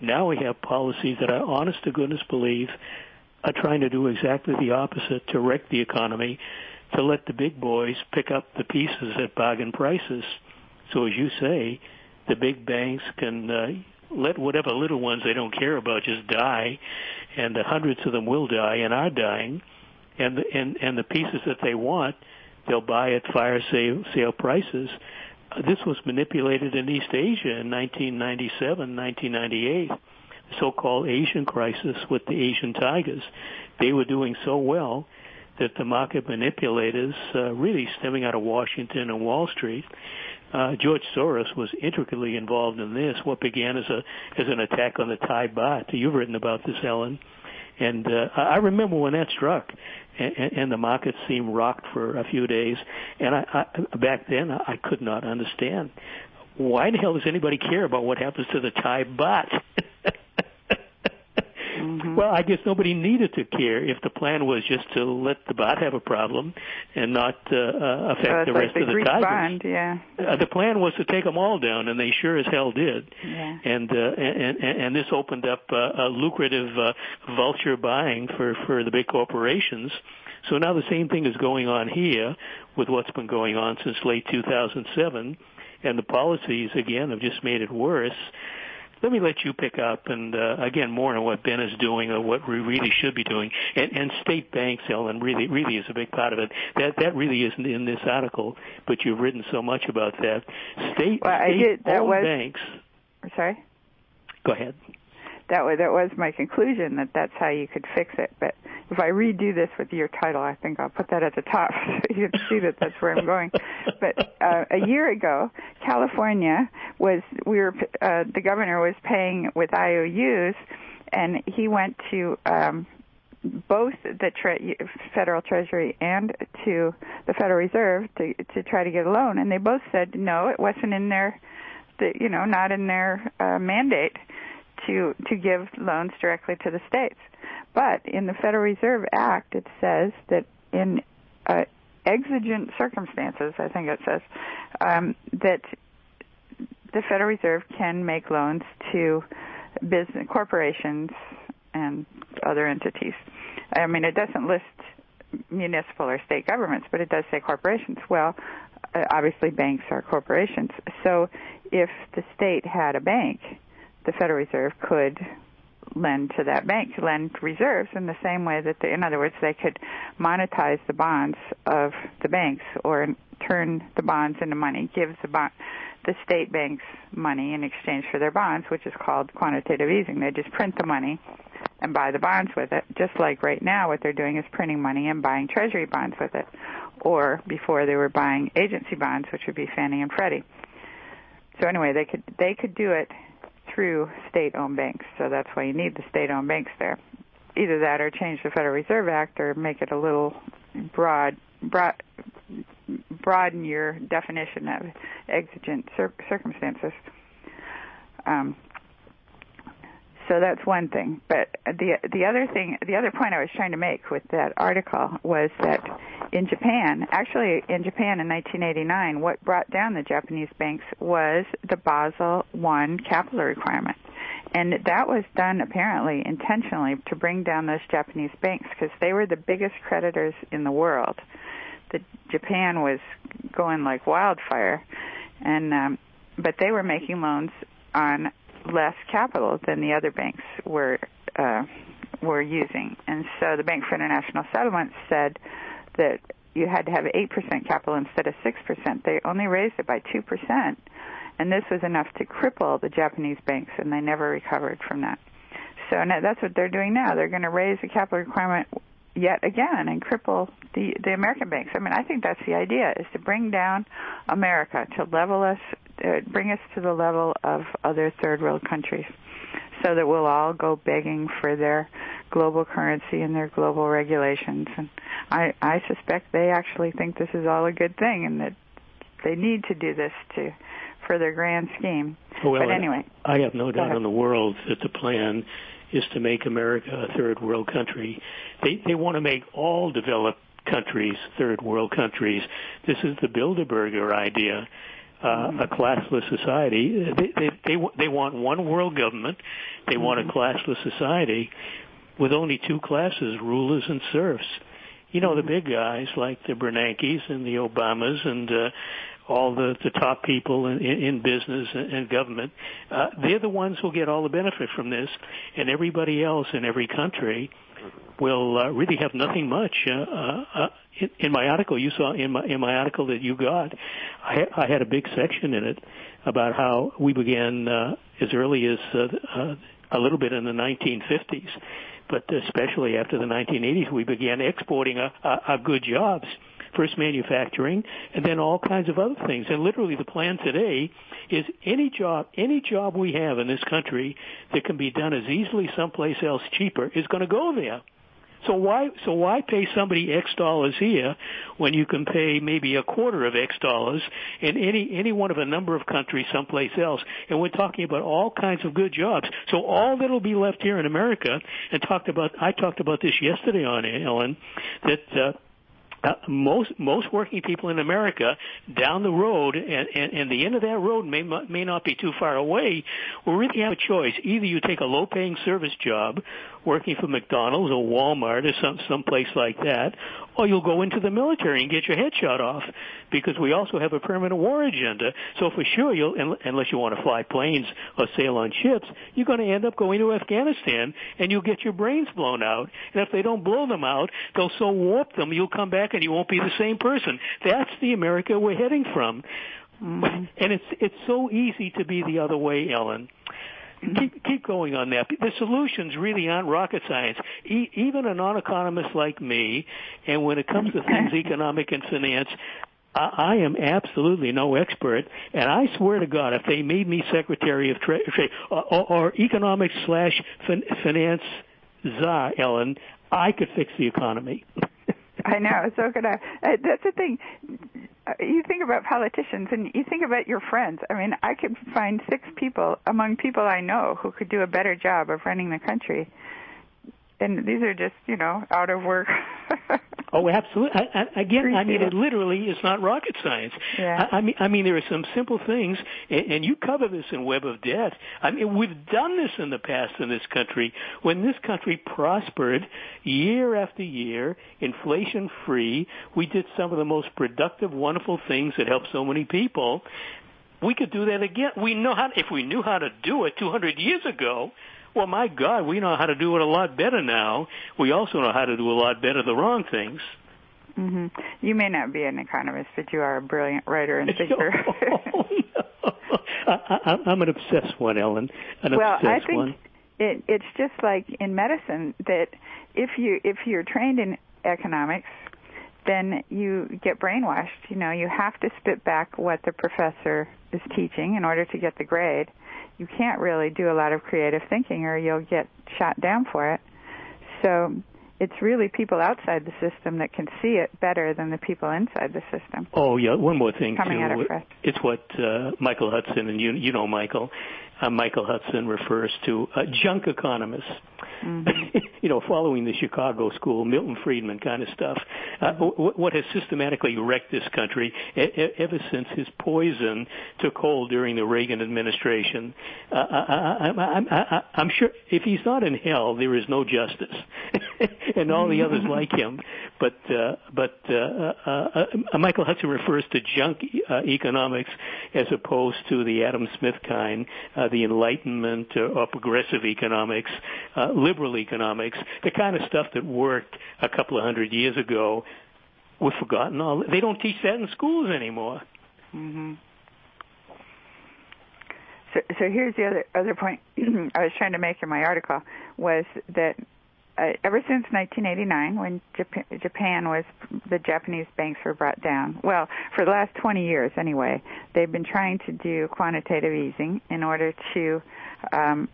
Now we have policies that I honest to goodness believe are trying to do exactly the opposite to wreck the economy, to let the big boys pick up the pieces at bargain prices. So as you say, the big banks can uh, let whatever little ones they don't care about just die, and the hundreds of them will die and are dying, and the, and and the pieces that they want, they'll buy at fire sale sale prices. This was manipulated in East Asia in 1997, 1998 the so-called Asian crisis with the Asian tigers. They were doing so well that the market manipulators, uh, really stemming out of Washington and Wall Street, uh, George Soros was intricately involved in this. What began as a as an attack on the Thai baht. You've written about this, Ellen. And uh, I remember when that struck, and, and the market seemed rocked for a few days. And I, I back then I could not understand why the hell does anybody care about what happens to the Thai baht? Mm-hmm. Well, I guess nobody needed to care if the plan was just to let the baht have a problem and not uh, uh, affect the like rest the of the Greek tigers. yeah. Uh, the plan was to take them all down, and they sure as hell did. Yeah. And uh, and, and and this opened up uh, a lucrative uh, vulture buying for for the big corporations. So now the same thing is going on here with what's been going on since late 2007, and the policies again have just made it worse let me let you pick up and uh, again more on what Ben is doing or what we really should be doing. And, and state banks, Ellen, really really is a big part of it. That that really isn't in this article, but you've written so much about that. State Well, I state did- that owned was- banks. Sorry. Go ahead. That was that was my conclusion that that's how you could fix it. But if I redo this with your title, I think I'll put that at the top so you can see that that's where I'm going. But uh, a year ago, California was we were uh, the governor was paying with IOUs, and he went to um, both the tre- federal treasury and to the Federal Reserve to to try to get a loan, and they both said no, it wasn't in their, the, you know, not in their uh, mandate to to give loans directly to the states. But in the Federal Reserve Act, it says that in uh, exigent circumstances, I think it says um, that the Federal Reserve can make loans to business corporations and other entities. I mean, it doesn't list municipal or state governments, but it does say corporations. Well, uh, obviously banks are corporations. So if the state had a bank, the Federal Reserve could lend to that bank, lend reserves in the same way that, they, in other words, they could monetize the bonds of the banks or turn the bonds into money, give the bond, the state banks money in exchange for their bonds, which is called quantitative easing. They just print the money and buy the bonds with it. Just like right now, what they're doing is printing money and buying treasury bonds with it. Or before they were buying agency bonds, which would be Fannie and Freddie. So anyway, they could they could do it through state-owned banks. So that's why you need the state-owned banks there. Either that, or change the Federal Reserve Act, or make it a little broad, broad broaden your definition of exigent cir- circumstances. Um, so that's one thing. But the the other thing, the other point I was trying to make with that article was that in Japan, actually in Japan in 1989, what brought down the Japanese banks was the Basel I capital requirement. And that was done apparently intentionally to bring down those Japanese banks because they were the biggest creditors in the world. The Japan was going like wildfire, and um, but they were making loans on less capital than the other banks were uh, were using, and so the Bank for International Settlements said that you had to have 8% capital instead of 6%. They only raised it by 2%, and this was enough to cripple the Japanese banks, and they never recovered from that. So now that's what they're doing now. They're going to raise the capital requirement yet again and cripple the the American banks. I mean, I think that's the idea: is to bring down America to level us, Uh, bring us to the level of other third world countries, so that we'll all go begging for their global currency and their global regulations. And I I suspect they actually think this is all a good thing, and that they need to do this to for their grand scheme. Oh, well, but anyway, I have no doubt in the world that the plan is to make America a third world country. They they want to make all developed countries third world countries. This is the Bilderberger idea. Uh, a classless society. They, they they they want one world government. They want a classless society with only two classes: rulers and serfs. You know the big guys like the Bernankes and the Obamas and uh, all the, the top people in, in business and government. Uh, they're the ones who'll get all the benefit from this, and everybody else in every country will uh, really have nothing much. Uh, uh, in, in my article, you saw in my in my article that you got, I, I had a big section in it about how we began as early as a little bit in the 1950s, but especially after the 1980s, we began exporting our, our good jobs first manufacturing, and then all kinds of other things. And literally the plan today is any job, any job we have in this country that can be done as easily someplace else cheaper is going to go there. So why so why pay somebody X dollars here when you can pay maybe a quarter of X dollars in any any one of a number of countries someplace else? And we're talking about all kinds of good jobs. So all that'll be left here in America, and talked about I talked about this yesterday on Ellen, that. Uh, uh, most most working people in America down the road, and, and, and the end of that road may may not be too far away. We really have a choice: either you take a low-paying service job, working for McDonald's or Walmart or some some place like that, or you'll go into the military and get your head shot off, because we also have a permanent war agenda. So for sure, you'll unless you want to fly planes or sail on ships, you're going to end up going to Afghanistan and you'll get your brains blown out. And if they don't blow them out, they'll so warp them you'll come back and you won't be the same person. That's the America we're heading from. Mm-hmm. And it's it's so easy to be the other way, Ellen keep keep going on that. The solutions really aren't rocket science. E- even a non-economist like me, and when it comes to things economic and finance, I, I am absolutely no expert, and I swear to God, if they made me Secretary of Trade or, or, or Economics slash fin- Finance czar, Ellen, I could fix the economy. I know. So could I. Uh, that's the thing. Uh, you think about politicians and you think about your friends. I mean, I could find six people among people I know who could do a better job of running the country and these are just you know out of work. oh, absolutely. I, I, again, I mean, it literally is not rocket science. Yeah. I, I mean, I mean, there are some simple things, and, and you cover this in Web of Debt. I mean, we've done this in the past in this country when this country prospered year after year, inflation free. We did some of the most productive, wonderful things that helped so many people. We could do that again. We know how. If we knew how to do it 200 years ago, well, my God, we know how to do it a lot better now. We also know how to do a lot better the wrong things. Mm-hmm. You may not be an economist, but you are a brilliant writer and thinker. oh, no. I, I, I'm an obsessed one, Ellen. An well, obsessed I think one. It, it's just like in medicine that if you if you're trained in economics, then you get brainwashed. You know, you have to spit back what the professor is teaching in order to get the grade you can't really do a lot of creative thinking or you'll get shot down for it. So it's really people outside the system that can see it better than the people inside the system. Oh yeah, one more thing Coming too. Out of press. It's what uh, Michael Hudson and you you know Michael. Michael Hudson refers to uh, junk economists. Mm-hmm. you know, following the Chicago school, Milton Friedman kind of stuff. Uh, w- what has systematically wrecked this country e- ever since his poison took hold during the Reagan administration. Uh, I, I, I, I'm sure if he's not in hell, there is no justice, and all the others like him. But uh, but uh, uh, uh, Michael Hudson refers to junk uh, economics as opposed to the Adam Smith kind, uh, the Enlightenment or, progressive economics. Uh, liberal economics, the kind of stuff that worked a couple of hundred years ago, we've forgotten all. They don't teach that in schools anymore. Mm-hmm. So, so here's the other other point I was trying to make in my article was that uh, ever since 1989, when Japan, Japan was the Japanese banks were brought down, well, for the last 20 years anyway, they've been trying to do quantitative easing in order to um,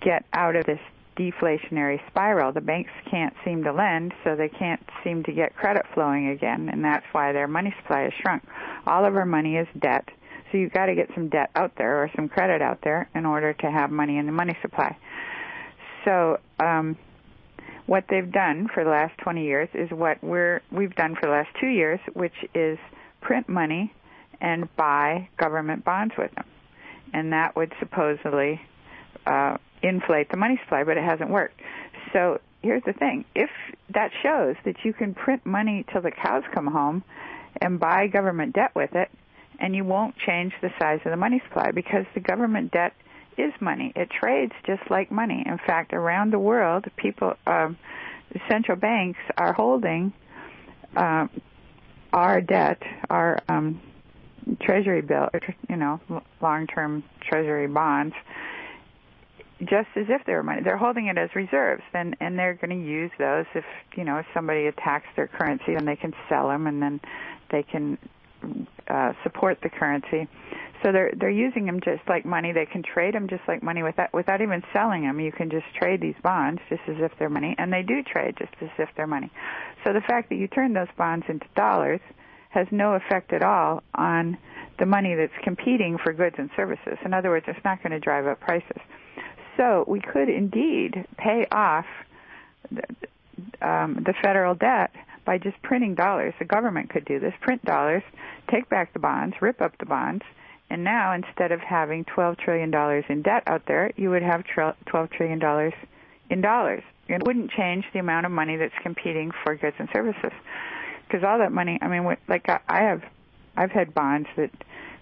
get out of this deflationary spiral. The banks can't seem to lend, so they can't seem to get credit flowing again, and that's why their money supply has shrunk. All of our money is debt, so you've got to get some debt out there or some credit out there in order to have money in the money supply. So um, what they've done for the last 20 years is what we're we've done for the last two years, which is print money and buy government bonds with them, and that would supposedly uh, inflate the money supply, but it hasn't worked. So here's the thing: if that shows that you can print money till the cows come home and buy government debt with it, and you won't change the size of the money supply because the government debt is money. It trades just like money. In fact, around the world, people, um, central banks are holding uh, our debt, our um, treasury bill, you know, long-term treasury bonds, just as if they were money. They're holding it as reserves, and and they're going to use those if you know if somebody attacks their currency, then they can sell them, and then they can uh, support the currency. So they're they're using them just like money. They can trade them just like money without without even selling them. You can just trade these bonds just as if they're money, and they do trade just as if they're money. So the fact that you turn those bonds into dollars has no effect at all on the money that's competing for goods and services. In other words, it's not going to drive up prices. So we could indeed pay off the, um, the federal debt by just printing dollars. The government could do this, print dollars, take back the bonds, rip up the bonds, and now instead of having $12 trillion in debt out there, you would have $12 trillion in dollars. It wouldn't change the amount of money that's competing for goods and services. Because all that money, I mean, like I have, I've had bonds that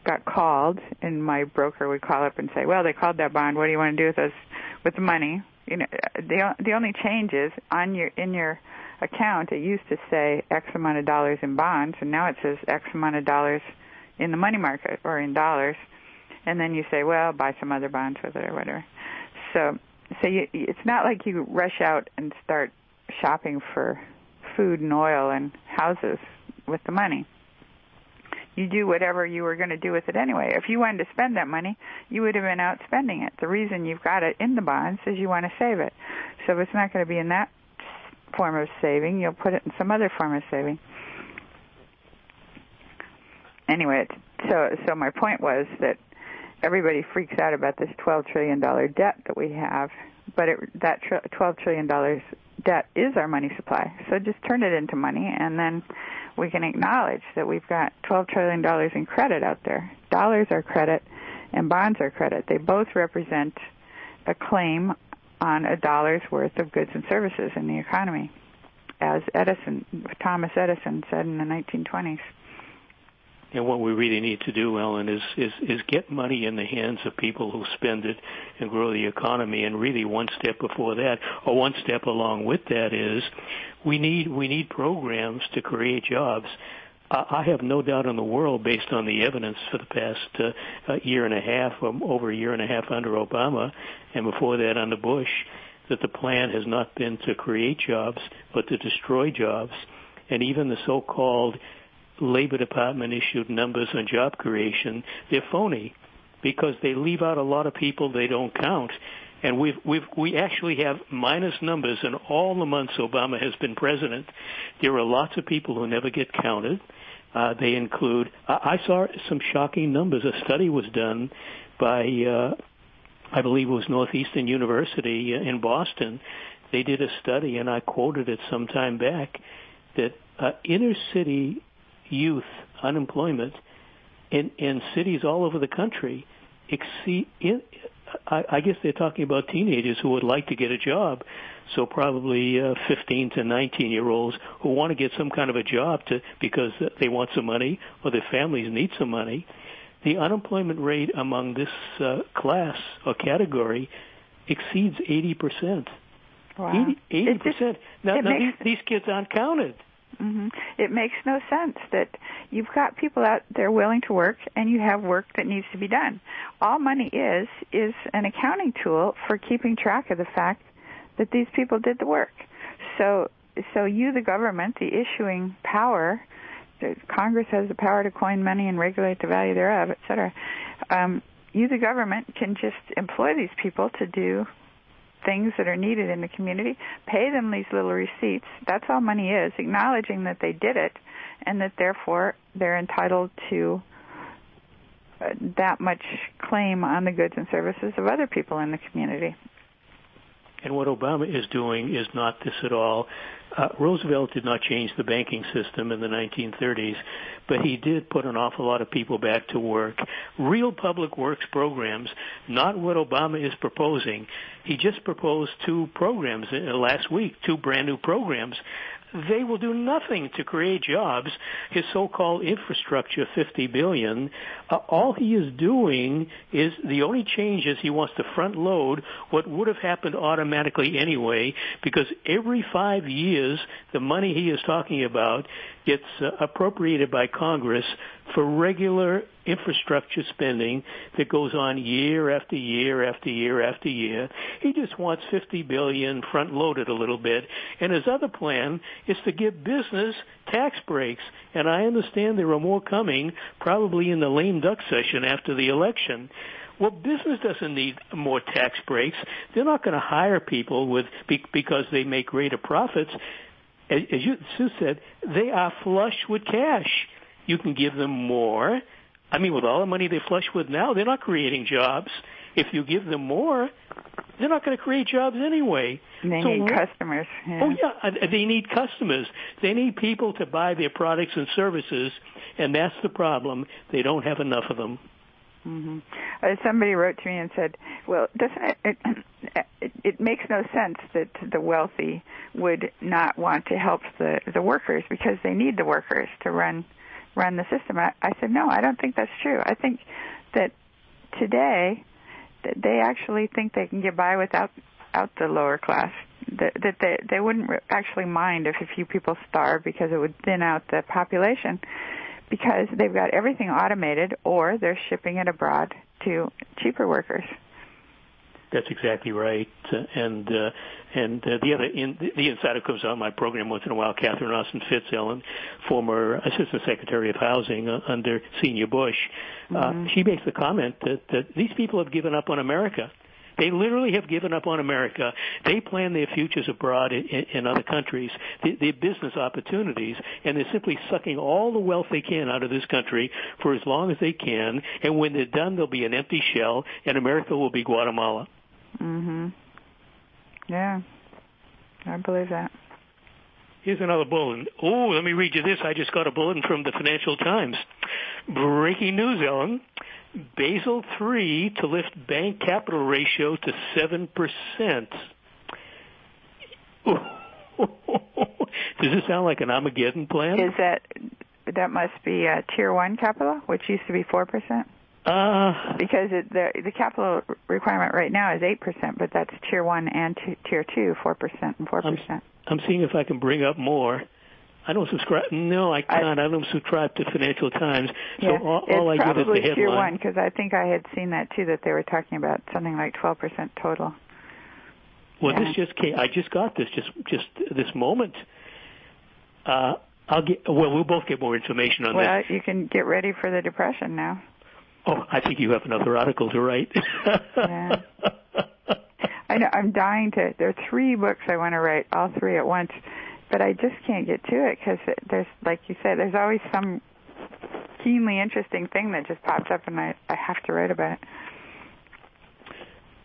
got called, and my broker would call up and say, "Well, they called that bond. What do you want to do with us with the money?" You know, the the only change is on your in your account. It used to say X amount of dollars in bonds, and now it says X amount of dollars in the money market or in dollars. And then you say, "Well, buy some other bonds with it or whatever." So, so you, it's not like you rush out and start shopping for food and oil and houses with the money you do whatever you were going to do with it anyway. If you wanted to spend that money, you would have been out spending it. The reason you've got it in the bonds is you want to save it. So if it's not going to be in that form of saving, you'll put it in some other form of saving. Anyway, so so my point was that everybody freaks out about this 12 trillion dollar debt that we have, but it, that 12 trillion dollars debt is our money supply. So just turn it into money and then we can acknowledge that we've got $12 trillion in credit out there. Dollars are credit and bonds are credit. They both represent a claim on a dollar's worth of goods and services in the economy, as Edison, Thomas Edison said in the 1920s. And what we really need to do, Ellen, is, is, is get money in the hands of people who spend it and grow the economy. And really one step before that, or one step along with that is we need, we need programs to create jobs. I have no doubt in the world, based on the evidence for the past uh, year and a half, um, over a year and a half under Obama, and before that under Bush, that the plan has not been to create jobs, but to destroy jobs. And even the so-called Labor Department issued numbers on job creation, they're phony because they leave out a lot of people they don't count. And we've, we've, we actually have minus numbers in all the months Obama has been president. There are lots of people who never get counted. Uh, they include, I, I saw some shocking numbers. A study was done by, uh, I believe it was Northeastern University in Boston. They did a study, and I quoted it some time back, that uh, inner city youth unemployment in in cities all over the country exceed in, I, I guess they're talking about teenagers who would like to get a job so probably uh, 15 to 19 year olds who want to get some kind of a job to because they want some money or their families need some money the unemployment rate among this uh, class or category exceeds 80%. Wow. 80, percent Now, now these, these kids aren't counted. Mm-hmm. It makes no sense that you've got people out there willing to work and you have work that needs to be done. All money is is an accounting tool for keeping track of the fact that these people did the work. So so you the government, the issuing power, Congress has the power to coin money and regulate the value thereof, et cetera. Um, you the government can just employ these people to do things that are needed in the community, pay them these little receipts. That's all money is, acknowledging that they did it and that therefore they're entitled to uh, that much claim on the goods and services of other people in the community. And what Obama is doing is not this at all. Uh, Roosevelt did not change the banking system in the 1930s, but he did put an awful lot of people back to work. Real public works programs, not what Obama is proposing. He just proposed two programs uh, last week, two brand new programs they will do nothing to create jobs. His so-called infrastructure, 50 billion, uh, all he is doing is the only change is he wants to front load what would have happened automatically anyway, because every five years the money he is talking about gets uh, appropriated by Congress for regular infrastructure spending that goes on year after year after year after year. He just wants 50 billion front loaded a little bit. And his other plan is to give business tax breaks. And I understand there are more coming probably in the lame duck session after the election. Well, business doesn't need more tax breaks. They're not going to hire people with because they make greater profits as, you, Sue said, they are flush with cash. You can give them more. I mean, with all the money they flush with now, they're not creating jobs. If you give them more, they're not going to create jobs anyway. They so, need customers. Yeah. Oh yeah, they need customers. They need people to buy their products and services, and that's the problem. They don't have enough of them. Mm-hmm. Uh, somebody wrote to me and said, "Well, doesn't it, it, it it makes no sense that the wealthy would not want to help the the workers because they need the workers to run run the system." I, I said, "No, I don't think that's true. I think that today that they actually think they can get by without out the lower class. That, that they they wouldn't actually mind if a few people starve because it would thin out the population." because they've got everything automated or they're shipping it abroad to cheaper workers. That's exactly right, uh, and uh, and uh, the other in, the insider comes on my program once in a while. Catherine Austin Fitzalan, former Assistant Secretary of Housing uh, under Senior Bush, uh, mm-hmm. she makes the comment that, that these people have given up on America. They literally have given up on America. They plan their futures abroad in, in other countries, their business opportunities, and they're simply sucking all the wealth they can out of this country for as long as they can. And when they're done, they'll be an empty shell, and America will be Guatemala. Mhm. Yeah, I believe that. Here's another bulletin. Oh, let me read you this. I just got a bulletin from the Financial Times. Breaking news, Ellen. Basel III to lift bank capital ratio to 7%. Does this sound like an Armageddon plan? Is that that must be a tier one capital, which used to be four percent? Uh, because it, the the capital requirement right now is eight percent, but that's tier one and t- tier two, four percent and four percent. I'm seeing if I can bring up more. I don't subscribe. No, I can't. I, I don't subscribe to Financial Times. So yeah, all, all I get is the headline. It's tier one because I think I had seen that too. That they were talking about something like 12 percent total. Well, yeah. this just came. I just got this just just this moment. Uh, I'll get. Well, we'll both get more information on well, this. Well, you can get ready for the depression now. Oh, I think you have another article to write. yeah. I know. I'm dying to. There are three books I want to write, all three at once but I just can't get to it because there's, like you said, there's always some keenly interesting thing that just pops up, and I I have to write about it.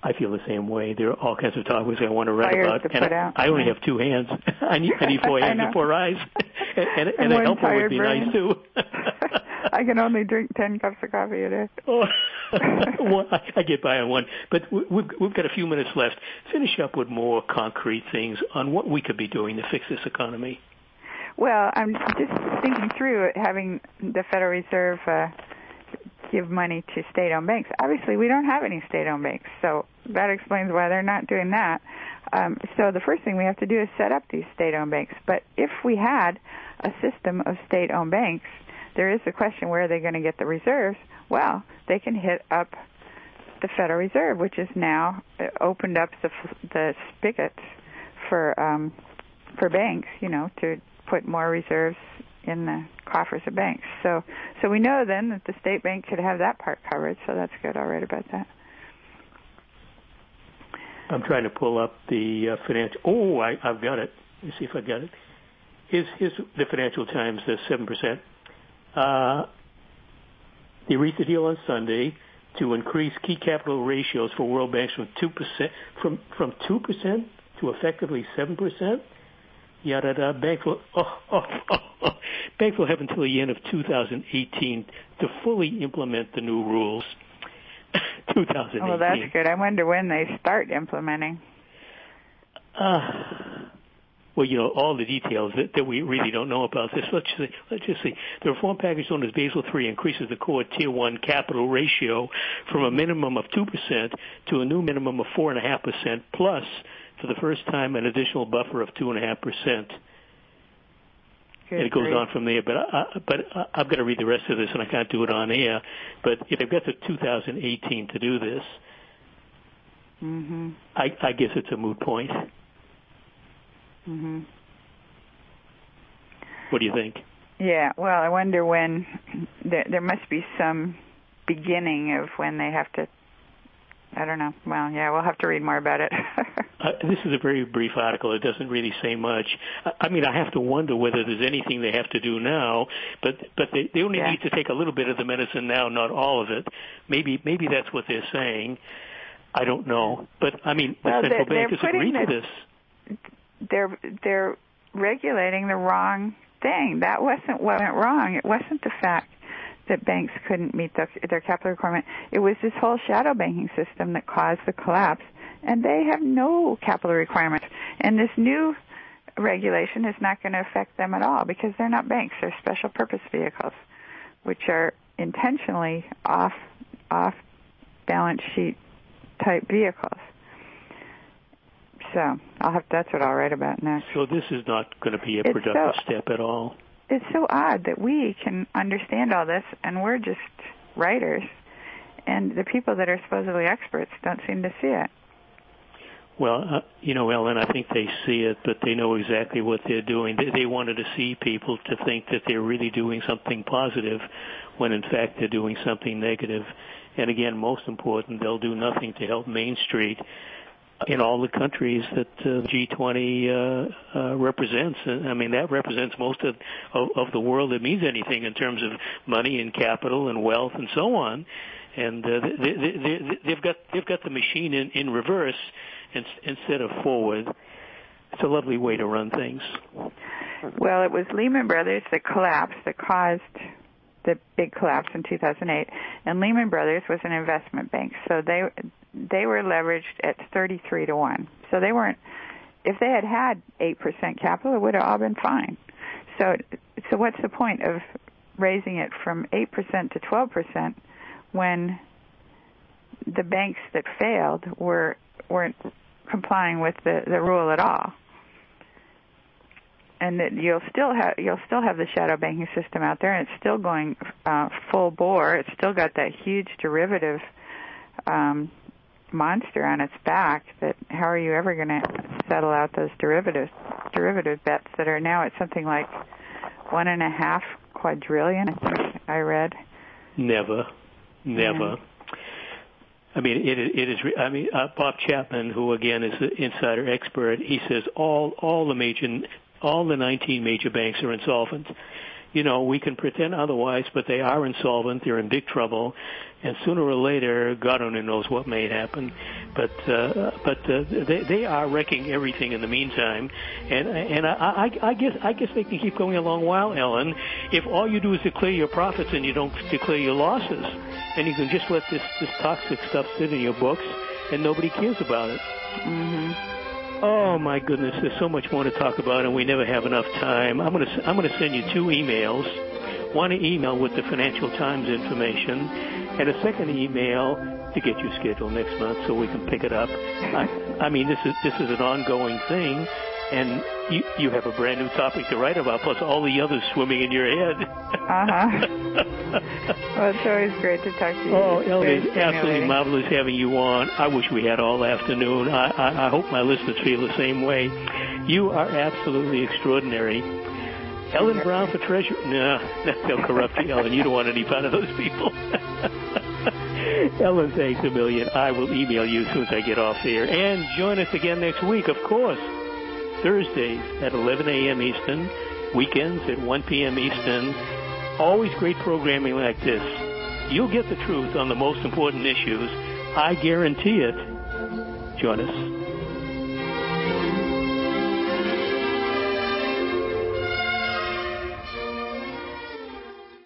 I feel the same way. There are all kinds of topics I want to write Fires about, to and I. I only have two hands. I need, I need four hands and four eyes, and, and, and, and a helper would be brain. nice too. I can only drink ten cups of coffee a day. Oh, well, I, I get by on one, but we've we've got a few minutes left. Finish up with more concrete things on what we could be doing to fix this economy. Well, I'm just thinking through having the Federal Reserve uh, give money to state-owned banks. Obviously, we don't have any state-owned banks, so that explains why they're not doing that. Um, so the first thing we have to do is set up these state-owned banks. But if we had a system of state-owned banks, there is the question where are they going to get the reserves? Well, they can hit up the Federal Reserve, which has now uh, opened up the the spigots for um, for banks, you know, to put more reserves in the coffers of banks. So so we know then that the state bank could have that part covered. So that's good. I'll write about that. I'm trying to pull up the uh, financial. Oh, I, I've got it. Let me see if I got it. Here's the Financial Times, the seven percent. Uh, they deal on Sunday. to increase key capital ratios for world banks from two percent from from two percent to effectively seven percent. Yada yada. Bank will oh, oh, oh, oh. Bank will have until the end of 2018 to fully implement the new rules. 2018. Well, that's good. I wonder when they start implementing. Uh, well, you know, all the details that, that we really don't know about this. Let's just, let's just see. The reform package known as Basel III increases the core Tier 1 capital ratio from a minimum of 2% to a new minimum of 4.5% plus, for the first time, an additional buffer of 2.5%. And it goes on from there, but I, but I've got to read the rest of this, and I can't do it on air. But if they've got to 2018 to do this, mm-hmm. I, I guess it's a moot point. Mm-hmm. What do you think? Yeah, well, I wonder when there, there must be some beginning of when they have to. I don't know. Well, yeah, we'll have to read more about it. uh, this is a very brief article. It doesn't really say much. I, I mean, I have to wonder whether there's anything they have to do now, but but they, they only Yeah. need to take a little bit of the medicine now, not all of it. Maybe maybe that's what they're saying. I don't know, but I mean, the Well, central bank putting agreed to this- this. they're they're regulating the wrong thing. That wasn't what went wrong. It wasn't the fact that banks couldn't meet the, their capital requirement. It was this whole shadow banking system that caused the collapse, and they have no capital requirements. And this new regulation is not going to affect them at all because they're not banks; they're special purpose vehicles, which are intentionally off off balance sheet type vehicles. So I'll have that's what I'll write about next. So this is not going to be a productive so- step at all. It's so odd that we can understand all this and we're just writers, and the people that are supposedly experts don't seem to see it. Well, uh, you know, Ellen, I think they see it, but they know exactly what they're doing. They, they wanted to see people to think that they're really doing something positive, when in fact they're doing something negative. And again, most important, they'll do nothing to help Main Street in all the countries that uh, G20 uh, uh, represents. I mean, that represents most of, of of the world that means anything in terms of money and capital and wealth and so on. And uh, they, they, they, they've got they've got the machine in, in reverse in, instead of forward. It's a lovely way to run things. Well, it was Lehman Brothers that collapsed that caused the big collapse in 2008, and Lehman Brothers was an investment bank, so they they were leveraged at 33 to one. So they weren't. If they had had eight percent capital, it would have all been fine. So so what's the point of raising it from eight percent to 12 percent when the banks that failed were weren't complying with the the rule at all? and that you'll still have you'll still have the shadow banking system out there, and it's still going uh, full bore. It's still got that huge derivative um, monster on its back. That how are you ever going to settle out those derivatives derivative bets that are now at something like one and a half quadrillion? I think I read. Never, never. I mean, it, it is. I mean, uh, Bob Chapman, who again is an insider expert, he says all all the major all the 19 major banks are insolvent. You know, we can pretend otherwise, but they are insolvent. They're in big trouble, and sooner or later, God only knows what may happen. But uh, but uh, they they are wrecking everything in the meantime, and and I, I I guess I guess they can keep going a long while, Ellen. If all you do is declare your profits and you don't declare your losses, and you can just let this this toxic stuff sit in your books, and nobody cares about it. Mm-hmm. Oh my goodness, there's so much more to talk about, and we never have enough time. I'm gonna I'm gonna send you two emails. One email with the Financial Times information, and a second email to get you scheduled next month so we can pick it up. I, I mean, this is this is an ongoing thing, and you you have a brand new topic to write about, plus all the others swimming in your head. Uh-huh. Well, it's always great to talk to you. Oh, Ellen, it's absolutely marvelous having you on. I wish we had all afternoon. I, I, I hope my listeners feel the same way. You are absolutely extraordinary. Ellen Brown for treasurer? No, they'll corrupt you, Ellen. You don't want any part of those people. Ellen, thanks a million. I will email you as soon as I get off here. And join us again next week, of course. Thursdays at 11 a.m. Eastern, weekends at 1 p.m. Eastern. Always great programming like this. you'll get the truth on the most important issues. I guarantee it. Join us.